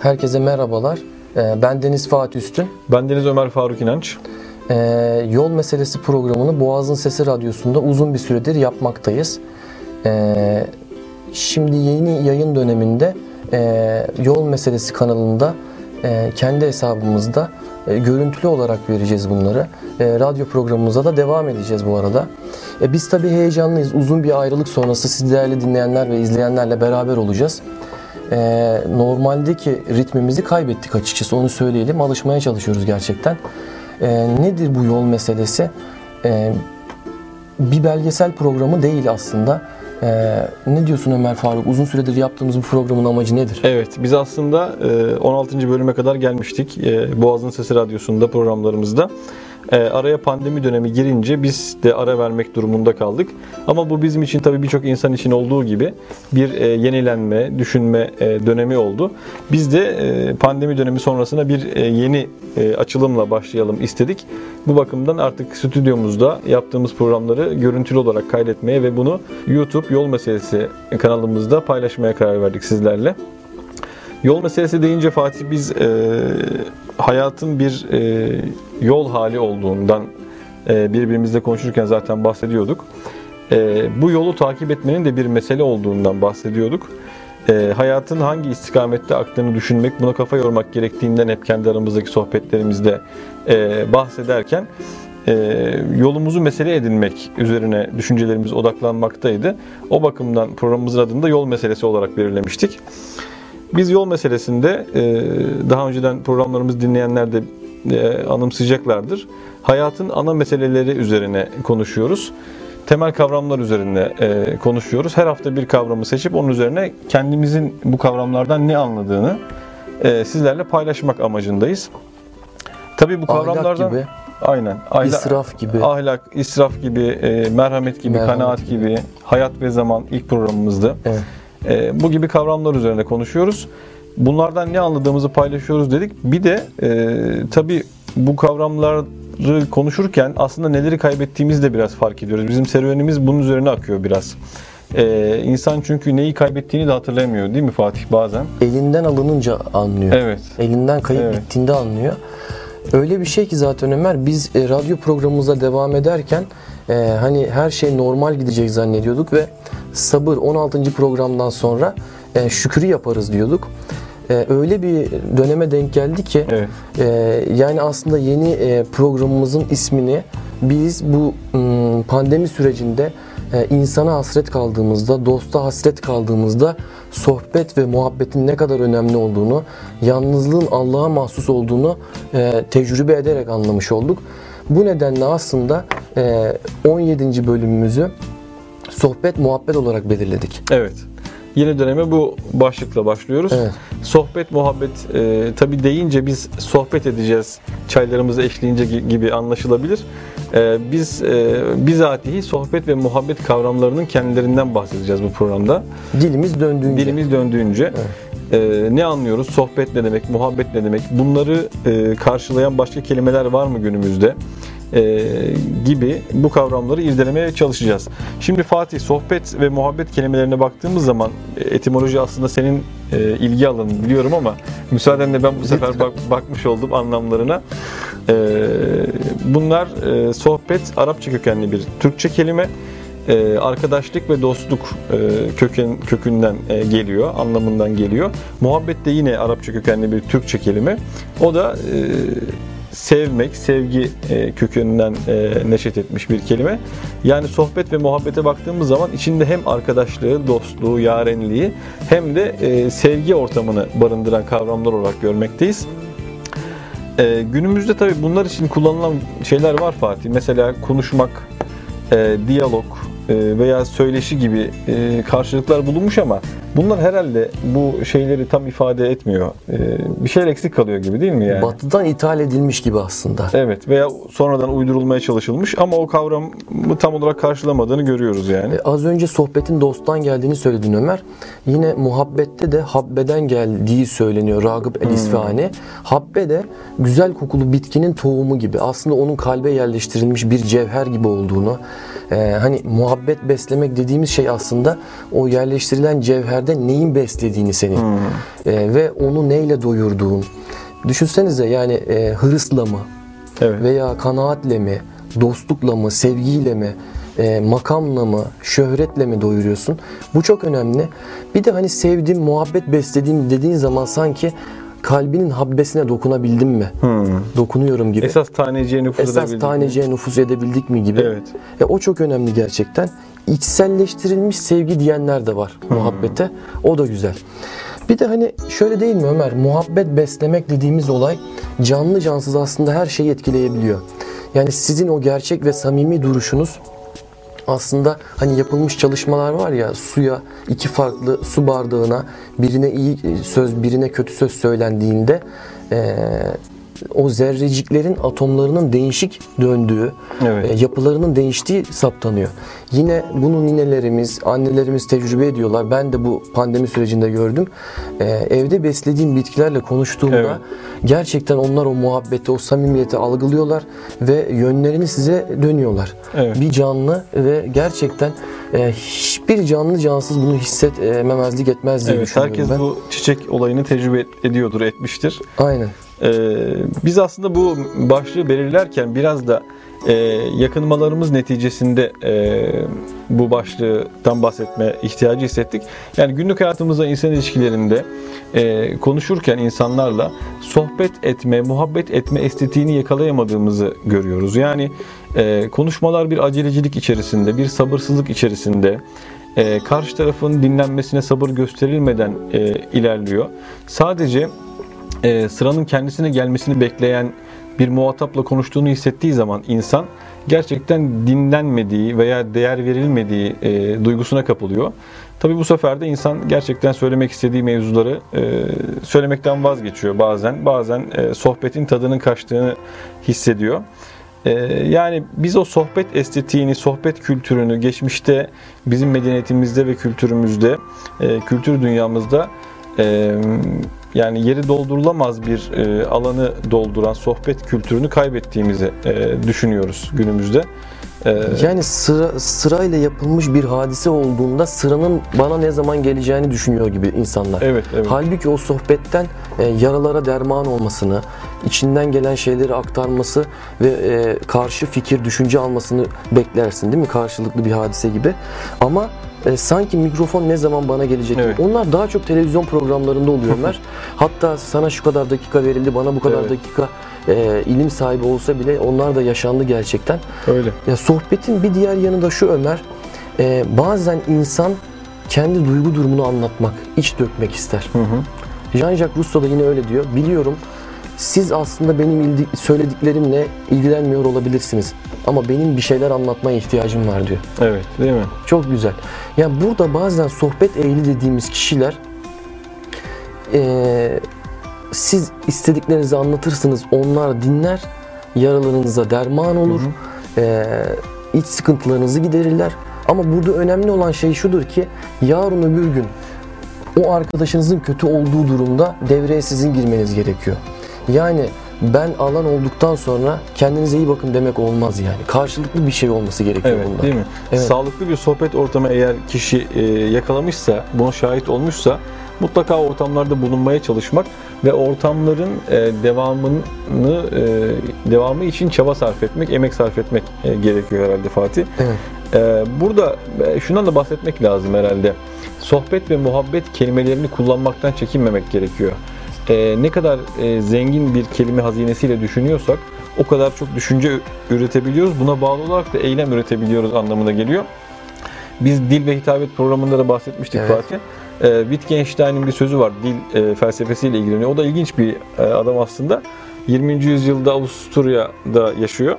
Herkese merhabalar. Ee, Ben Deniz Fatih Üstün. Ben Deniz Ömer Faruk İnanç. Ee, Yol Meselesi programını Boğaz'ın Sesi Radyosu'nda uzun bir süredir yapmaktayız. Ee, Şimdi yeni yayın döneminde e, Yol Meselesi kanalında e, kendi hesabımızda e, görüntülü olarak vereceğiz bunları. E, Radyo programımıza da devam edeceğiz bu arada. E, Biz tabii heyecanlıyız. Uzun bir ayrılık sonrası siz değerli dinleyenler ve izleyenlerle beraber olacağız. Ee, normaldeki ritmimizi kaybettik açıkçası onu söyleyelim. Alışmaya çalışıyoruz gerçekten. Ee, nedir bu yol meselesi? Ee, bir belgesel programı değil aslında. Ee, ne diyorsun Ömer Faruk? Uzun süredir yaptığımız bu programın amacı nedir? Evet, biz aslında e, 16. bölüme kadar gelmiştik. E, Boğaz'ın Sesi Radyosu'nda programlarımızda. E, Araya pandemi dönemi girince biz de ara vermek durumunda kaldık. Ama bu bizim için tabii birçok insan için olduğu gibi bir e, yenilenme, düşünme e, dönemi oldu. Biz de e, pandemi dönemi sonrasında bir e, yeni e, açılımla başlayalım istedik. Bu bakımdan artık stüdyomuzda yaptığımız programları görüntülü olarak kaydetmeye ve bunu YouTube Yol Meselesi kanalımızda paylaşmaya karar verdik sizlerle. Yol meselesi deyince Fatih biz e, hayatın bir e, yol hali olduğundan e, birbirimizle konuşurken zaten bahsediyorduk. E, bu yolu takip etmenin de bir mesele olduğundan bahsediyorduk. E, hayatın hangi istikamette aktığını düşünmek, buna kafa yormak gerektiğinden hep kendi aramızdaki sohbetlerimizde e, bahsederken e, yolumuzu mesele edinmek üzerine düşüncelerimiz odaklanmaktaydı. O bakımdan programımızın adını da yol meselesi olarak belirlemiştik. Biz yol meselesinde e, daha önceden programlarımızı dinleyenler de e, anımsayacaklardır. Hayatın ana meseleleri üzerine konuşuyoruz. Temel kavramlar üzerine e, konuşuyoruz. Her hafta bir kavramı seçip onun üzerine kendimizin bu kavramlardan ne anladığını sizlerle paylaşmak amacındayız. Tabii bu kavramlardan Ahlak gibi, aynen ahlak, israf gibi. ahlak, israf gibi, merhamet gibi, Merhamet kanaat gibi. gibi, hayat ve zaman ilk programımızdı. Evet. E, bu gibi kavramlar üzerine konuşuyoruz. Bunlardan ne anladığımızı paylaşıyoruz dedik. Bir de e, tabii bu kavramları konuşurken aslında neleri kaybettiğimizi de biraz fark ediyoruz. Bizim serüvenimiz bunun üzerine akıyor biraz. E, insan çünkü neyi kaybettiğini de hatırlamıyor değil mi Fatih bazen? Elinden alınınca anlıyor. Evet. Elinden kayıp Evet. gittiğinde anlıyor. Öyle bir şey ki zaten Ömer biz e, radyo programımıza devam ederken e, hani her şey normal gidecek zannediyorduk ve sabır 16. programdan sonra e, şükürü yaparız diyorduk. E, öyle bir döneme denk geldi ki Evet. e, yani aslında yeni e, programımızın ismini biz bu m, pandemi sürecinde e, insana hasret kaldığımızda, dosta hasret kaldığımızda sohbet ve muhabbetin ne kadar önemli olduğunu, yalnızlığın Allah'a mahsus olduğunu e, tecrübe ederek anlamış olduk. Bu nedenle aslında e, 17. bölümümüzü sohbet muhabbet olarak belirledik. Evet. Yeni döneme bu başlıkla başlıyoruz. Evet. Sohbet, muhabbet e, tabi deyince biz sohbet edeceğiz çaylarımızı eşleyince gi- gibi anlaşılabilir. E, biz e, bizatihi sohbet ve muhabbet kavramlarının kendilerinden bahsedeceğiz bu programda. Dilimiz döndüğünce. Dilimiz döndüğünce e, ne anlıyoruz? Sohbet ne demek? Muhabbet ne demek? Bunları e, karşılayan başka kelimeler var mı günümüzde? E, gibi bu kavramları irdelemeye çalışacağız. Şimdi Fatih sohbet ve muhabbet kelimelerine baktığımız zaman e, etimoloji aslında senin e, ilgi alanın biliyorum ama müsaadenle ben bu sefer bak- bakmış oldum anlamlarına. E, bunlar e, sohbet Arapça kökenli bir Türkçe kelime. E, arkadaşlık ve dostluk e, köken kökünden e, geliyor, anlamından geliyor. Muhabbet de yine Arapça kökenli bir Türkçe kelime. O da e, sevmek, sevgi e, kökeninden e, neşet etmiş bir kelime. Yani sohbet ve muhabbete baktığımız zaman içinde hem arkadaşlığı, dostluğu, yarenliği hem de e, sevgi ortamını barındıran kavramlar olarak görmekteyiz. Günümüzde tabii bunlar için kullanılan şeyler var Fatih. Mesela konuşmak, diyalog veya söyleşi gibi e, karşılıklar bulunmuş ama bunlar herhalde bu şeyleri tam ifade etmiyor. E, bir şeyler eksik kalıyor gibi değil mi yani? Batıdan ithal edilmiş gibi aslında. Evet veya sonradan uydurulmaya çalışılmış ama o kavramı tam olarak karşılamadığını görüyoruz yani. E, Az önce sohbetin dosttan geldiğini söyledin Ömer. Yine muhabbette de habbeden geldiği söyleniyor Ragıp el İsfahani. Habbe de güzel kokulu bitkinin tohumu gibi. Aslında onun kalbe yerleştirilmiş bir cevher gibi olduğunu. E, hani muhabbet beslemek dediğimiz şey aslında o yerleştirilen cevher içeride neyin beslediğini senin Hmm. E, ve onu neyle doyurduğun. Düşünsenize yani e, hırsla mı Evet. veya kanaatle mi, dostlukla mı, sevgiyle mi, e, makamla mı, şöhretle mi doyuruyorsun? Bu çok önemli. Bir de hani sevdiğim, muhabbet beslediğim dediğin zaman sanki kalbinin habbesine dokunabildim mi? Hmm. Dokunuyorum gibi. Esas taneciye nüfuz Esas edebildik mi? taneciye nüfuz edebildik mi gibi. Evet. E, o çok önemli gerçekten. İçselleştirilmiş sevgi diyenler de var muhabbete. O da güzel. Bir de hani şöyle değil mi Ömer? Muhabbet beslemek dediğimiz olay canlı cansız aslında her şeyi etkileyebiliyor. Yani sizin o gerçek ve samimi duruşunuz aslında hani yapılmış çalışmalar var ya suya iki farklı su bardağına birine iyi söz birine kötü söz söylendiğinde eee, o zerreciklerin atomlarının değişik döndüğü, Evet. e, yapılarının değiştiği saptanıyor. Yine bunu ninelerimiz, annelerimiz tecrübe ediyorlar. Ben de bu pandemi sürecinde gördüm. E, evde beslediğim bitkilerle konuştuğumda Evet. gerçekten onlar o muhabbeti, o samimiyeti algılıyorlar ve yönlerini size dönüyorlar. Evet. Bir canlı ve gerçekten e, hiçbir canlı cansız bunu hissetmemezlik etmez diye Evet, düşünüyorum herkes ben. bu çiçek olayını tecrübe ediyordur, etmiştir. Aynen. Ee, biz aslında bu başlığı belirlerken biraz da e, yakınmalarımız neticesinde e, bu başlıktan bahsetme ihtiyacı hissettik. Yani günlük hayatımızda insan ilişkilerinde e, konuşurken insanlarla sohbet etme, muhabbet etme estetiğini yakalayamadığımızı görüyoruz. Yani e, konuşmalar bir acelecilik içerisinde, bir sabırsızlık içerisinde, e, karşı tarafın dinlenmesine sabır gösterilmeden e, ilerliyor. Sadece e, sıranın kendisine gelmesini bekleyen bir muhatapla konuştuğunu hissettiği zaman insan gerçekten dinlenmediği veya değer verilmediği e, duygusuna kapılıyor. Tabii bu sefer de insan gerçekten söylemek istediği mevzuları e, söylemekten vazgeçiyor bazen. Bazen e, sohbetin tadının kaçtığını hissediyor. E, yani biz o sohbet estetiğini, sohbet kültürünü geçmişte bizim medeniyetimizde ve kültürümüzde, e, kültür dünyamızda e, yani yeri doldurulamaz bir e, alanı dolduran sohbet kültürünü kaybettiğimizi e, düşünüyoruz günümüzde. E, Yani sıra sırayla yapılmış bir hadise olduğunda sıranın bana ne zaman geleceğini düşünüyor gibi insanlar. evet, evet. Halbuki o sohbetten e, yaralara derman olmasını, içinden gelen şeyleri aktarması ve e, karşı fikir, düşünce almasını beklersin değil mi? Karşılıklı bir hadise gibi. Ama e, sanki mikrofon ne zaman bana gelecek gibi. Evet. Onlar daha çok televizyon programlarında oluyor Ömer. Hatta sana şu kadar dakika verildi, bana bu kadar Evet. dakika e, ilim sahibi olsa bile onlar da yaşandı gerçekten. Öyle. Ya sohbetin bir diğer yanı da şu Ömer. e, bazen insan kendi duygu durumunu anlatmak, iç dökmek ister. Hı hı. Jean-Jacques Rousseau da yine öyle diyor. Biliyorum siz aslında benim söylediklerimle ilgilenmiyor olabilirsiniz. Ama benim bir şeyler anlatmaya ihtiyacım var diyor. Evet, değil mi? Çok güzel. Yani burada bazen sohbet ehli dediğimiz kişiler eee, siz istediklerinizi anlatırsınız, onlar dinler, yaralarınıza derman olur, eee, iç sıkıntılarınızı giderirler. Ama burada önemli olan şey şudur ki yarın öbür gün o arkadaşınızın kötü olduğu durumda devreye sizin girmeniz gerekiyor. Yani ben alan olduktan sonra kendinize iyi bakın demek olmaz yani. Karşılıklı bir şey olması gerekiyor Evet, bunda. değil mi? Evet. Sağlıklı bir sohbet ortamı eğer kişi e, yakalamışsa, buna şahit olmuşsa mutlaka ortamlarda bulunmaya çalışmak ve ortamların e, devamını e, devamı için çaba sarf etmek, emek sarf etmek e, gerekiyor herhalde Fatih. Evet. Burada e, şundan da bahsetmek lazım herhalde. Sohbet ve muhabbet kelimelerini kullanmaktan çekinmemek gerekiyor. Ee, ne kadar e, zengin bir kelime hazinesiyle düşünüyorsak o kadar çok düşünce üretebiliyoruz. Buna bağlı olarak da eylem üretebiliyoruz anlamına geliyor. Biz dil ve hitabet programında da bahsetmiştik Evet. Fatih. Ee, Wittgenstein'in bir sözü var. Dil e, felsefesiyle ilgileniyor. O da ilginç bir e, adam aslında. 20. yüzyılda Avusturya'da yaşıyor.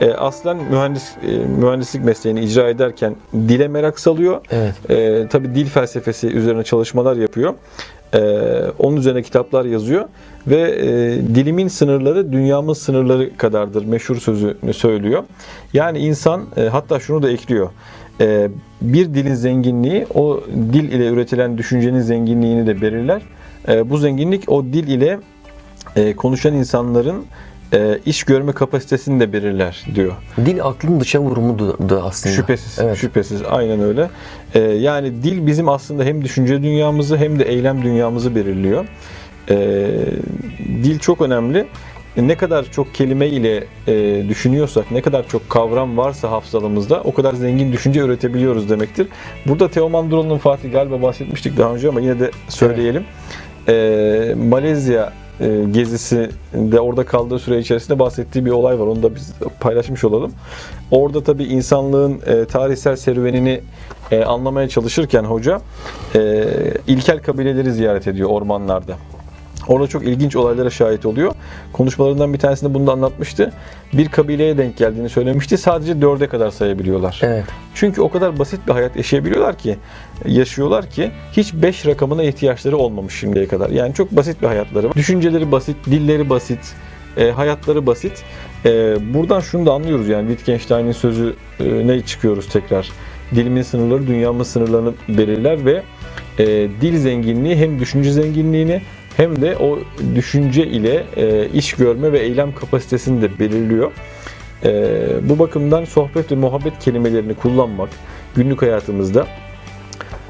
E, aslen mühendis e, mühendislik mesleğini icra ederken dile merak salıyor. Evet. E, tabii dil felsefesi üzerine çalışmalar yapıyor. E, onun üzerine kitaplar yazıyor ve e, dilimin sınırları dünyamın sınırları kadardır meşhur sözünü söylüyor. Yani insan e, hatta şunu da ekliyor. E, bir dilin zenginliği o dil ile üretilen düşüncenin zenginliğini de belirler. E, bu zenginlik o dil ile e, konuşan insanların e, iş görme kapasitesini de belirler diyor. Dil aklın dışa vurumu da- da aslında. Şüphesiz, Evet. şüphesiz, aynen öyle. Ee, yani dil bizim aslında hem düşünce dünyamızı hem de eylem dünyamızı belirliyor. Ee, dil çok önemli. Ne kadar çok kelime ile e, düşünüyorsak, ne kadar çok kavram varsa hafızalımızda o kadar zengin düşünce üretebiliyoruz demektir. Burada Teoman Dural'ın Fatih galiba bahsetmiştik daha önce ama yine de söyleyelim. Ee, Malezya e, gezisinde orada kaldığı süre içerisinde bahsettiği bir olay var. Onu da biz paylaşmış olalım. Orada tabii insanlığın e, tarihsel serüvenini e, anlamaya çalışırken hoca ilkel kabileleri ziyaret ediyor ormanlarda. Orada çok ilginç olaylara şahit oluyor. Konuşmalarından bir tanesinde bunu da anlatmıştı. Bir kabileye denk geldiğini söylemişti. Sadece dörde kadar sayabiliyorlar. Evet. Çünkü o kadar basit bir hayat yaşayabiliyorlar ki, yaşıyorlar ki hiç 5 rakamına ihtiyaçları olmamış şimdiye kadar. Yani çok basit bir hayatları var. Düşünceleri basit, dilleri basit, e, hayatları basit. E, buradan şunu da anlıyoruz yani Wittgenstein'in sözü e, ne çıkıyoruz tekrar. Dilimin sınırları dünyamın sınırlarını belirler ve e, dil zenginliği hem düşünce zenginliğini hem de o düşünce ile e, iş görme ve eylem kapasitesini de belirliyor. Ee, bu bakımdan sohbet ve muhabbet kelimelerini kullanmak günlük hayatımızda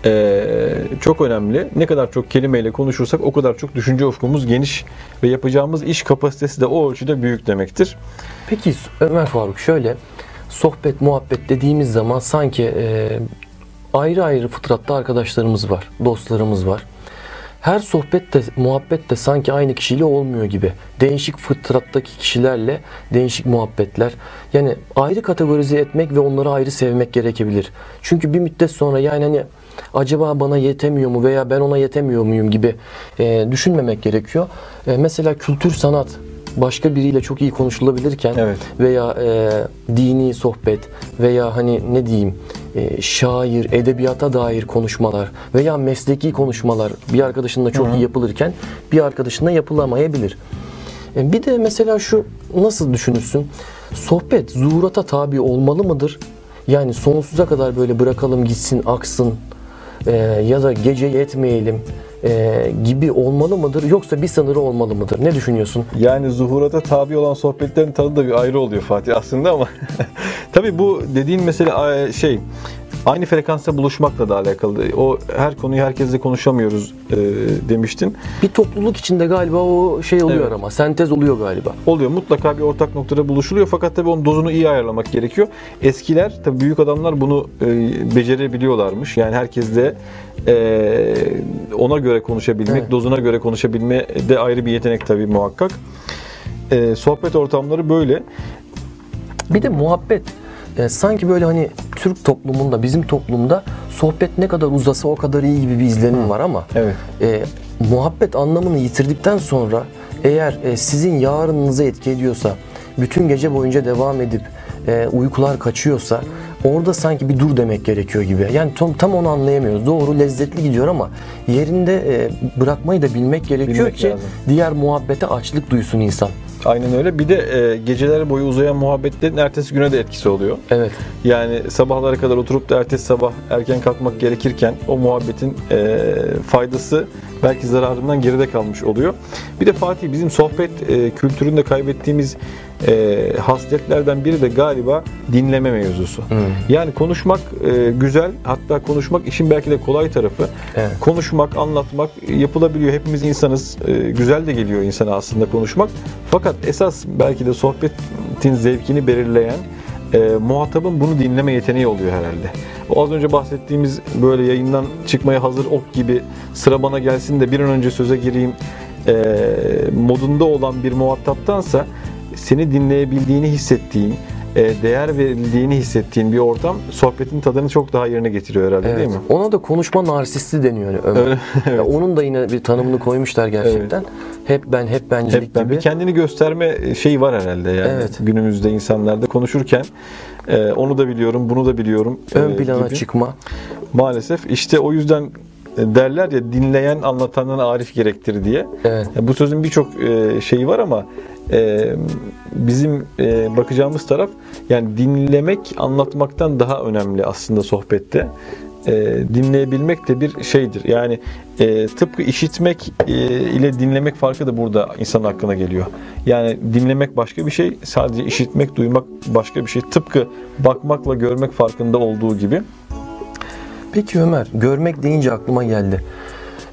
ee, çok önemli. Ne kadar çok kelimeyle konuşursak o kadar çok düşünce ufkumuz geniş ve yapacağımız iş kapasitesi de o ölçüde büyük demektir. Peki Ömer Faruk şöyle sohbet muhabbet dediğimiz zaman sanki e, ayrı ayrı fıtratta arkadaşlarımız var, dostlarımız var. Her sohbet de muhabbet de sanki aynı kişiyle olmuyor gibi. Değişik fıtrattaki kişilerle değişik muhabbetler. Yani ayrı kategorize etmek ve onları ayrı sevmek gerekebilir. Çünkü bir müddet sonra yani hani acaba bana yetemiyor mu veya ben ona yetemiyor muyum gibi e, düşünmemek gerekiyor. E, mesela kültür sanat başka biriyle çok iyi konuşulabilirken Evet. veya e, dini sohbet veya hani ne diyeyim e, şair, edebiyata dair konuşmalar veya mesleki konuşmalar bir arkadaşınla çok iyi yapılırken bir arkadaşınla yapılamayabilir. E, bir de mesela şu nasıl düşünürsün? Sohbet zuhurata tabi olmalı mıdır? Yani sonsuza kadar böyle bırakalım gitsin, aksın e, ya da gece yetmeyelim e, gibi olmalı mıdır? Yoksa bir sınırı olmalı mıdır? Ne düşünüyorsun? Yani zuhurata tabi olan sohbetlerin tadı da bir ayrı oluyor Fatih aslında ama tabii bu dediğin mesele şey aynı frekansta buluşmakla da alakalı. O her konuyu herkesle konuşamıyoruz e, demiştin. Bir topluluk içinde galiba o şey oluyor Evet. ama sentez oluyor galiba. oluyor. Mutlaka bir ortak noktada buluşuluyor fakat tabii onun dozunu iyi ayarlamak gerekiyor. Eskiler tabii büyük adamlar bunu e, becerebiliyorlarmış. Yani herkes de e, ona göre konuşabilmek, Evet. dozuna göre konuşabilme de ayrı bir yetenek tabii muhakkak. E, sohbet ortamları böyle. Bir de muhabbet. e, sanki böyle hani Türk toplumunda, bizim toplumda sohbet ne kadar uzasa o kadar iyi gibi bir izlenim var ama Evet. e, muhabbet anlamını yitirdikten sonra eğer e, sizin yarınınıza etki ediyorsa, bütün gece boyunca devam edip e, uykular kaçıyorsa orada sanki bir dur demek gerekiyor gibi. Yani tam, tam onu anlayamıyoruz. Doğru lezzetli gidiyor ama yerinde e, bırakmayı da bilmek gerekiyor Bilmek ki lazım. diğer muhabbete açlık duysun insan. Aynen öyle. Bir de e, geceler boyu uzayan muhabbetlerin ertesi güne de etkisi oluyor. Evet. Yani sabahlara kadar oturup da ertesi sabah erken kalkmak gerekirken o muhabbetin e, faydası belki zararından geride kalmış oluyor. Bir de Fatih bizim sohbet e, kültüründe kaybettiğimiz e, hasletlerden biri de galiba dinleme mevzusu. Yani konuşmak e, güzel, hatta konuşmak işin belki de kolay tarafı. Evet. Konuşmak, anlatmak yapılabiliyor. Hepimiz insanız. E, güzel de geliyor insana aslında konuşmak. Fakat esas belki de sohbetin zevkini belirleyen e, muhatabın bunu dinleme yeteneği oluyor herhalde. O az önce bahsettiğimiz böyle yayından çıkmaya hazır ok gibi sıra bana gelsin de bir an önce söze gireyim e, modunda olan bir muhataptansa seni dinleyebildiğini hissettiğin, e, değer verildiğini hissettiğin bir ortam sohbetin tadını çok daha yerine getiriyor herhalde Evet. değil mi? Ona da konuşma narsisti deniyor yani Ömer. Ya onun da yine bir tanımını koymuşlar gerçekten. Hep ben, hep bencilik Hep ben gibi. bir kendini gösterme şeyi var herhalde yani Evet. günümüzde insanlarda konuşurken e, onu da biliyorum, bunu da biliyorum. Ön e, plana gibi. çıkma. Maalesef işte o yüzden derler ya dinleyen anlatandan arif gerektir diye. Evet. Bu sözün birçok e, şeyi var ama e, bizim e, bakacağımız taraf yani dinlemek anlatmaktan daha önemli aslında sohbette. dinleyebilmek de bir şeydir. Yani tıpkı işitmek ile dinlemek farkı da burada insanın aklına geliyor. Yani dinlemek başka bir şey, sadece işitmek, duymak başka bir şey. Tıpkı bakmakla görmek farkında olduğu gibi. Peki Ömer, görmek deyince aklıma geldi.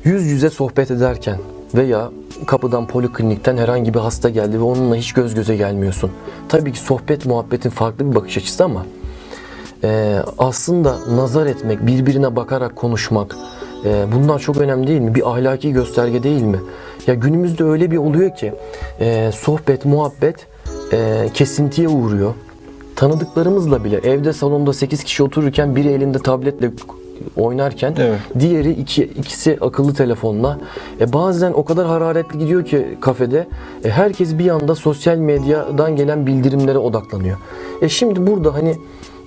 Yüz yüze sohbet ederken veya kapıdan poliklinikten herhangi bir hasta geldi ve onunla hiç göz göze gelmiyorsun. Tabii ki sohbet muhabbetin farklı bir bakış açısı ama e, aslında nazar etmek, birbirine bakarak konuşmak e, bunlar çok önemli değil mi? Bir ahlaki gösterge değil mi? Ya günümüzde öyle bir oluyor ki e, sohbet, muhabbet e, kesintiye uğruyor. Tanıdıklarımızla bile evde salonda 8 kişi otururken biri elinde tabletle oynarken Evet. diğeri iki, ikisi akıllı telefonla. E bazen o kadar hararetli gidiyor ki kafede e, herkes bir anda sosyal medyadan gelen bildirimlere odaklanıyor. E şimdi burada hani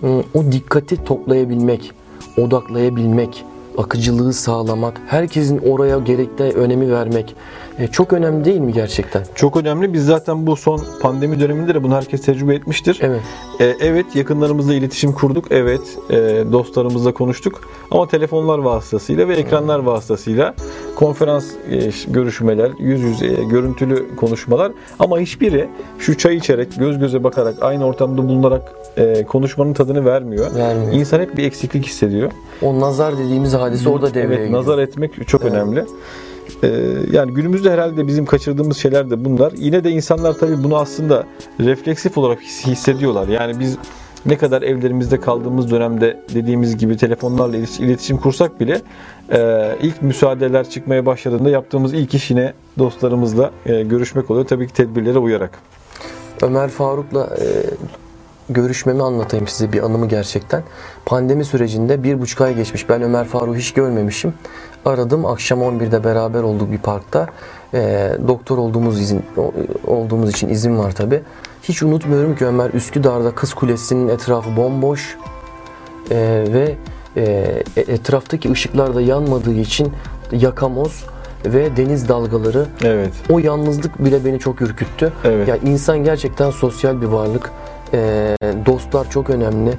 ım, o dikkati toplayabilmek, odaklayabilmek, akıcılığı sağlamak, herkesin oraya gerekli önemi vermek e, çok önemli değil mi gerçekten? Çok önemli. Biz zaten bu son pandemi döneminde de bunu herkes tecrübe etmiştir. Evet. E, evet yakınlarımızla iletişim kurduk. Evet e, dostlarımızla konuştuk. Ama telefonlar vasıtasıyla ve ekranlar vasıtasıyla konferans e, görüşmeler, yüz yüze e, görüntülü konuşmalar ama hiçbiri şu çay içerek, göz göze bakarak, aynı ortamda bulunarak e, konuşmanın tadını vermiyor. Vermiyor. İnsan hep bir eksiklik hissediyor. O nazar dediğimiz hadise orada devreye Evet, giriyor. nazar etmek çok önemli. Ee, yani günümüzde herhalde bizim kaçırdığımız şeyler de bunlar. Yine de insanlar tabii bunu aslında refleksif olarak his- hissediyorlar. Yani biz ne kadar evlerimizde kaldığımız dönemde dediğimiz gibi telefonlarla ilet- iletişim kursak bile e, ilk müsaadeler çıkmaya başladığında yaptığımız ilk iş yine dostlarımızla e, görüşmek oluyor. Tabii ki tedbirlere uyarak. Ömer Faruk'la e, görüşmemi anlatayım size bir anımı gerçekten. Pandemi sürecinde bir buçuk ay geçmiş. Ben Ömer Faruk'u hiç görmemişim. Aradım. Akşam 11'de beraber olduk bir parkta. E, doktor olduğumuz izin olduğumuz için izin var tabi. Hiç unutmuyorum ki Ömer Üsküdar'da Kız Kulesi'nin etrafı bomboş E, ve e, etraftaki ışıklar da yanmadığı için yakamoz ve deniz dalgaları Evet. o yalnızlık bile beni çok ürküttü. Evet. Ya insan gerçekten sosyal bir varlık. Ee, dostlar çok önemli.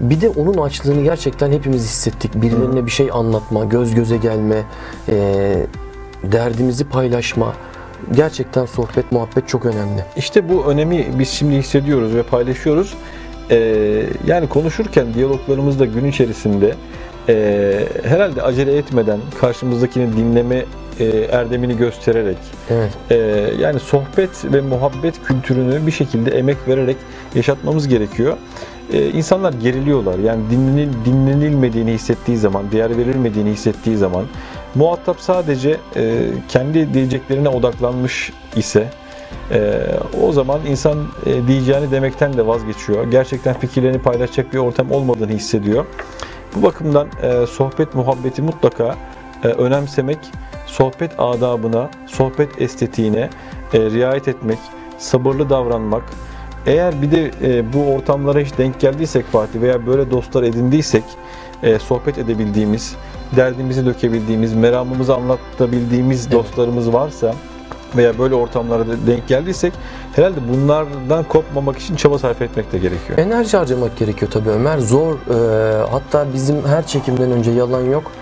Bir de onun açlığını gerçekten hepimiz hissettik. Birilerine bir şey anlatma, göz göze gelme, ee, derdimizi paylaşma. Gerçekten sohbet, muhabbet çok önemli. İşte bu önemi biz şimdi hissediyoruz ve paylaşıyoruz. Ee, yani konuşurken diyaloglarımızda gün içerisinde e, herhalde acele etmeden karşımızdakini dinleme e, erdemini göstererek Evet. e, yani sohbet ve muhabbet kültürünü bir şekilde emek vererek yaşatmamız gerekiyor. E, insanlar geriliyorlar. Yani dinlenil, dinlenilmediğini hissettiği zaman, değer verilmediğini hissettiği zaman muhatap sadece e, kendi diyeceklerine odaklanmış ise e, o zaman insan e, diyeceğini demekten de vazgeçiyor. Gerçekten fikirlerini paylaşacak bir ortam olmadığını hissediyor. Bu bakımdan e, sohbet muhabbeti mutlaka e, önemsemek, sohbet adabına, sohbet estetiğine e, riayet etmek, sabırlı davranmak. Eğer bir de e, bu ortamlara hiç denk geldiysek Fatih veya böyle dostlar edindiysek e, sohbet edebildiğimiz, derdimizi dökebildiğimiz, meramımızı anlatabildiğimiz dostlarımız varsa veya böyle ortamlara denk geldiysek herhalde bunlardan kopmamak için çaba sarf etmek de gerekiyor. Enerji harcamak gerekiyor tabii Ömer. Zor. Ee, hatta bizim her çekimden önce yalan yok.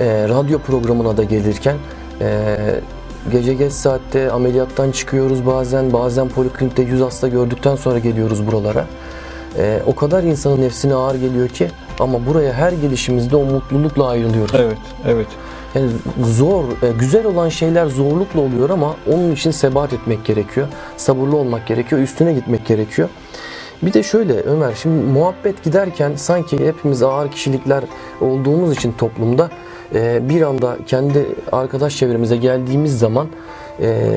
Ee, radyo programına da gelirken ee, gece geç saatte ameliyattan çıkıyoruz bazen. Bazen poliklinikte 100 hasta gördükten sonra geliyoruz buralara. Ee, o kadar insanın nefsine ağır geliyor ki ama buraya her gelişimizde o mutlulukla ayrılıyoruz. Evet, evet. Yani zor, e, güzel olan şeyler zorlukla oluyor ama onun için sebat etmek gerekiyor. Sabırlı olmak gerekiyor, üstüne gitmek gerekiyor. Bir de şöyle Ömer, şimdi muhabbet giderken sanki hepimiz ağır kişilikler olduğumuz için toplumda e, bir anda kendi arkadaş çevremize geldiğimiz zaman e,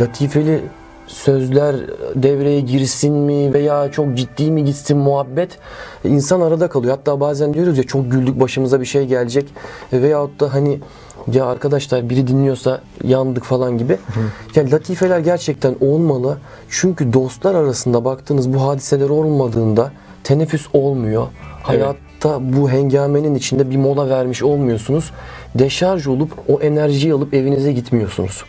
latifeli sözler devreye girsin mi veya çok ciddi mi gitsin muhabbet insan arada kalıyor. Hatta bazen diyoruz ya çok güldük başımıza bir şey gelecek veyahut da hani ya arkadaşlar biri dinliyorsa yandık falan gibi. Yani latifeler gerçekten olmalı. Çünkü dostlar arasında baktığınız bu hadiseler olmadığında teneffüs olmuyor. Hayatta bu hengamenin içinde bir mola vermiş olmuyorsunuz. Deşarj olup o enerjiyi alıp evinize gitmiyorsunuz.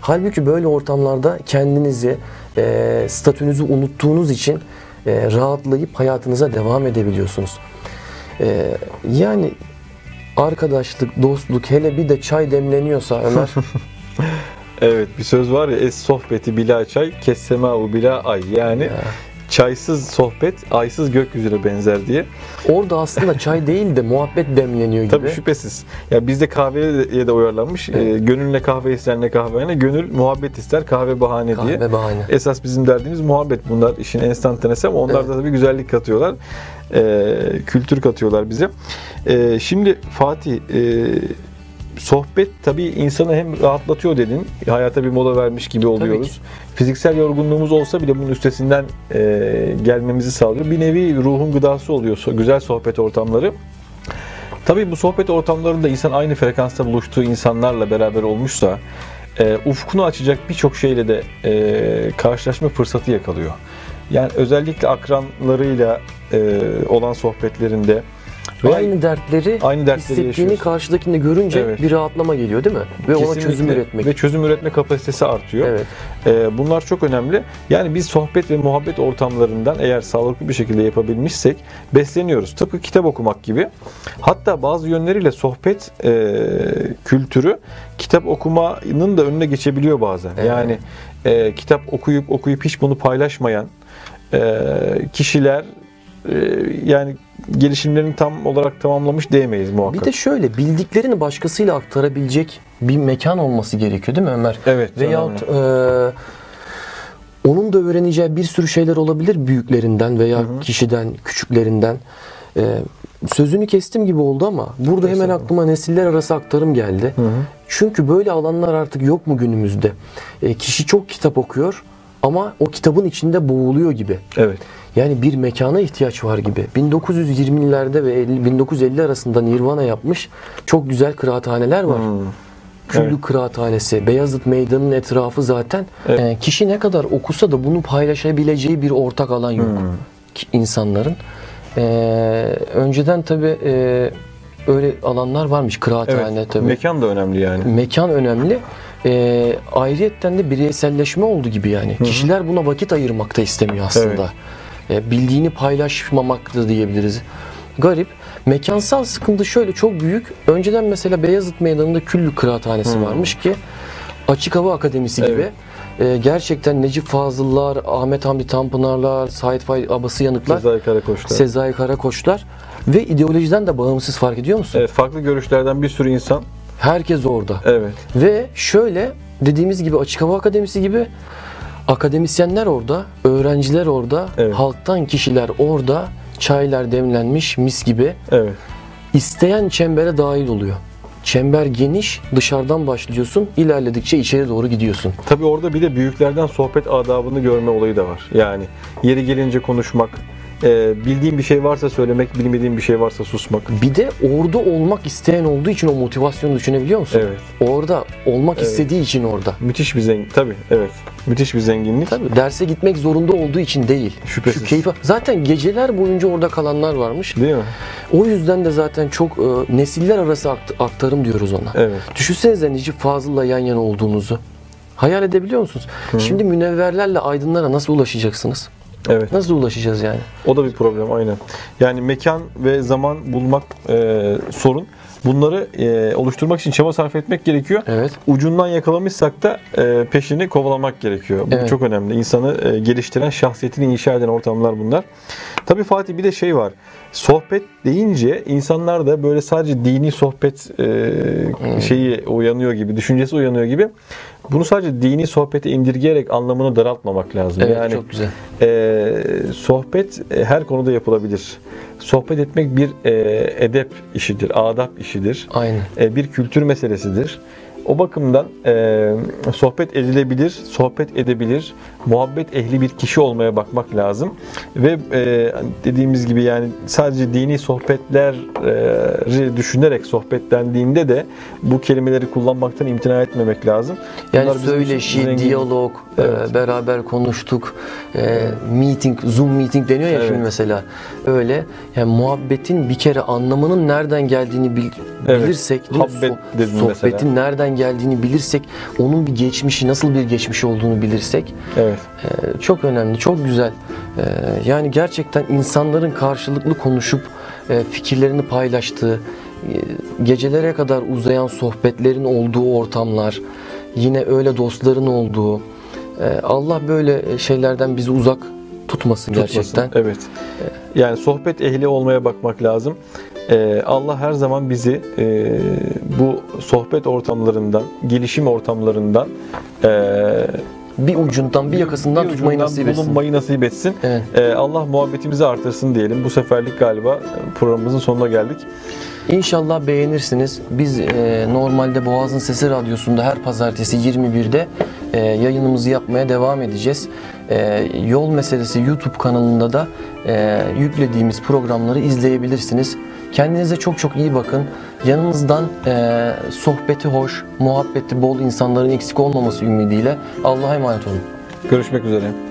Halbuki böyle ortamlarda kendinizi, e, statünüzü unuttuğunuz için e, rahatlayıp hayatınıza devam edebiliyorsunuz. Ee, yani arkadaşlık, dostluk hele bir de çay demleniyorsa Ömer Evet bir söz var ya es sohbeti bila çay kessemau bila ay yani ya, çaysız sohbet aysız gökyüzüne benzer diye. orada aslında çay değil de muhabbet demleniyor gibi. Tabii şüphesiz. Ya bizde kahveye de uyarlanmış. Evet. Ee, gönül ne kahve ister ne kahvehane. Gönül muhabbet ister kahve bahane diye. Kahve bahane. Esas bizim derdimiz muhabbet. Bunlar işin enstantanesi ama onlar da tabii güzellik katıyorlar. Ee, kültür katıyorlar bize. Ee, şimdi Fatih e, sohbet tabii insanı hem rahatlatıyor dedin. Hayata bir mola vermiş gibi oluyoruz. Fiziksel yorgunluğumuz olsa bile bunun üstesinden e, gelmemizi sağlıyor. Bir nevi ruhun gıdası oluyor güzel sohbet ortamları. Tabii bu sohbet ortamlarında insan aynı frekansta buluştuğu insanlarla beraber olmuşsa e, ufkunu açacak birçok şeyle de e, karşılaşma fırsatı yakalıyor. Yani özellikle akranlarıyla e, olan sohbetlerinde veya Aynı dertleri aynı dertleri hissettiğini yaşıyorsun. karşıdakinde görünce Evet. bir rahatlama geliyor değil mi? Ve ona Kesinlikle. çözüm üretmek. ve çözüm üretme kapasitesi artıyor. Evet. Ee, bunlar çok önemli. Yani biz sohbet ve muhabbet ortamlarından eğer sağlıklı bir şekilde yapabilmişsek besleniyoruz. Tıpkı kitap okumak gibi. Hatta bazı yönleriyle sohbet e, kültürü kitap okumanın da önüne geçebiliyor bazen. Evet. Yani e, kitap okuyup okuyup hiç bunu paylaşmayan e, kişiler yani gelişimlerini tam olarak tamamlamış diyemeyiz muhakkak. Bir de şöyle bildiklerini başkasıyla aktarabilecek bir mekan olması gerekiyor değil mi Ömer? evet. Veyahut önemli. e, onun da öğreneceği bir sürü şeyler olabilir büyüklerinden veya kişiden, küçüklerinden. E, sözünü kestim gibi oldu ama burada hemen aklıma nesiller arası aktarım geldi. Hı hı. Çünkü böyle alanlar artık yok mu günümüzde? E, kişi çok kitap okuyor ama o kitabın içinde boğuluyor gibi. Evet. Yani bir mekana ihtiyaç var gibi. 1920'lerde ve 50 1950 arasında Nirvana yapmış çok güzel kıraathaneler var. Hmm. Küllü Evet. Kıraathanesi, Beyazıt Meydanı'nın etrafı zaten. Evet. e, kişi ne kadar okusa da bunu paylaşabileceği bir ortak alan yok Hmm. insanların. E, önceden tabi öyle alanlar varmış kıraathane Evet. tabi. Mekan da önemli yani. Mekan önemli. E, ayrıyetten de bireyselleşme oldu gibi yani. Kişiler buna vakit ayırmak da istemiyor aslında. E, bildiğini paylaşmamak da diyebiliriz. Garip. Mekansal sıkıntı şöyle çok büyük. Önceden mesela Beyazıt Meydanı'nda Küllü Kıraathanesi varmış ki Açık Hava Akademisi Evet. gibi e, gerçekten Necip Fazıllar, Ahmet Hamdi Tanpınarlar, Sait Faik Abası Yanıklar, Sezai Karakoç'ta. Sezai Karakoçlar ve ideolojiden de bağımsız fark ediyor musun? Evet, farklı görüşlerden bir sürü insan. Herkes orada. Evet. Ve şöyle dediğimiz gibi Açık Hava Akademisi gibi akademisyenler orada, öğrenciler orada, Evet. halktan kişiler orada, çaylar demlenmiş mis gibi. Evet. İsteyen çembere dahil oluyor. Çember geniş, dışarıdan başlıyorsun, ilerledikçe içeri doğru gidiyorsun. Tabii orada bir de büyüklerden sohbet adabını görme olayı da var. Yani yeri gelince konuşmak, e, bildiğin bir şey varsa söylemek, bilmediğin bir şey varsa susmak. Bir de orada olmak isteyen olduğu için o motivasyonu düşünebiliyor musun? Evet. Orada olmak Evet. istediği için orada. Müthiş bir zengin. Tabii evet. Müthiş bir zenginlik. Tabii derse gitmek zorunda olduğu için değil. Şüphesiz. Şu keyif zaten geceler boyunca orada kalanlar varmış. Değil mi? O yüzden de zaten çok e, nesiller arası akt- aktarım diyoruz ona. Evet. Düşünsenize Necip Fazıl'la yan yana olduğunuzu. Hayal edebiliyor musunuz? Şimdi münevverlerle aydınlara nasıl ulaşacaksınız? Evet. Nasıl ulaşacağız yani? O da bir problem aynen. Yani mekan ve zaman bulmak e, sorun. Bunları e, oluşturmak için çaba sarf etmek gerekiyor. Evet. Ucundan yakalamışsak da e, peşini kovalamak gerekiyor. Bu Evet. çok önemli. İnsanı e, geliştiren, şahsiyetini inşa eden ortamlar bunlar. Tabii Fatih bir de şey var. Sohbet deyince insanlar da böyle sadece dini sohbet e, şeyi uyanıyor gibi, düşüncesi uyanıyor gibi. Bunu sadece dini sohbete indirgeyerek anlamını daraltmamak lazım. Evet yani çok güzel. e, sohbet e, her konuda yapılabilir. Sohbet etmek bir e, edep işidir, adap işidir. Aynen. E, bir kültür meselesidir. O bakımdan e, sohbet edilebilir, sohbet edebilir, muhabbet ehli bir kişi olmaya bakmak lazım. Ve e, dediğimiz gibi yani sadece dini sohbetleri düşünerek sohbetlendiğinde de bu kelimeleri kullanmaktan imtina etmemek lazım. Yani Bunlar söyleşi, zengin. diyalog, Evet. e, beraber konuştuk, e, meeting, zoom meeting deniyor ya Evet. şimdi mesela. Öyle. Yani muhabbetin bir kere anlamının nereden geldiğini bil- Evet. bilirsek? Habbet sohbetin mesela. nereden nereden geldiğini bilirsek, onun bir geçmişi, nasıl bir geçmişi olduğunu bilirsek Evet. e, çok önemli, çok güzel. E, yani gerçekten insanların karşılıklı konuşup e, fikirlerini paylaştığı, e, gecelere kadar uzayan sohbetlerin olduğu ortamlar, yine öyle dostların olduğu, e, Allah böyle şeylerden bizi uzak tutmasın, Tutmasın. gerçekten. Evet. Yani sohbet ehli olmaya bakmak lazım. Ee, Allah her zaman bizi e, bu sohbet ortamlarından, gelişim ortamlarından e, Bir ucundan, bir yakasından bir tutmayı ucundan nasip etsin. bulunmayı nasip etsin. Evet. Ee, Allah muhabbetimizi artırsın diyelim. Bu seferlik galiba programımızın sonuna geldik. İnşallah beğenirsiniz. Biz e, normalde Boğaz'ın Sesi Radyosu'nda her pazartesi 21'de e, yayınımızı yapmaya devam edeceğiz. E, Yol Meselesi YouTube kanalında da e, yüklediğimiz programları izleyebilirsiniz. Kendinize çok çok iyi bakın. Yanınızdan e, sohbeti hoş, muhabbeti bol insanların eksik olmaması ümidiyle Allah'a emanet olun. Görüşmek üzere.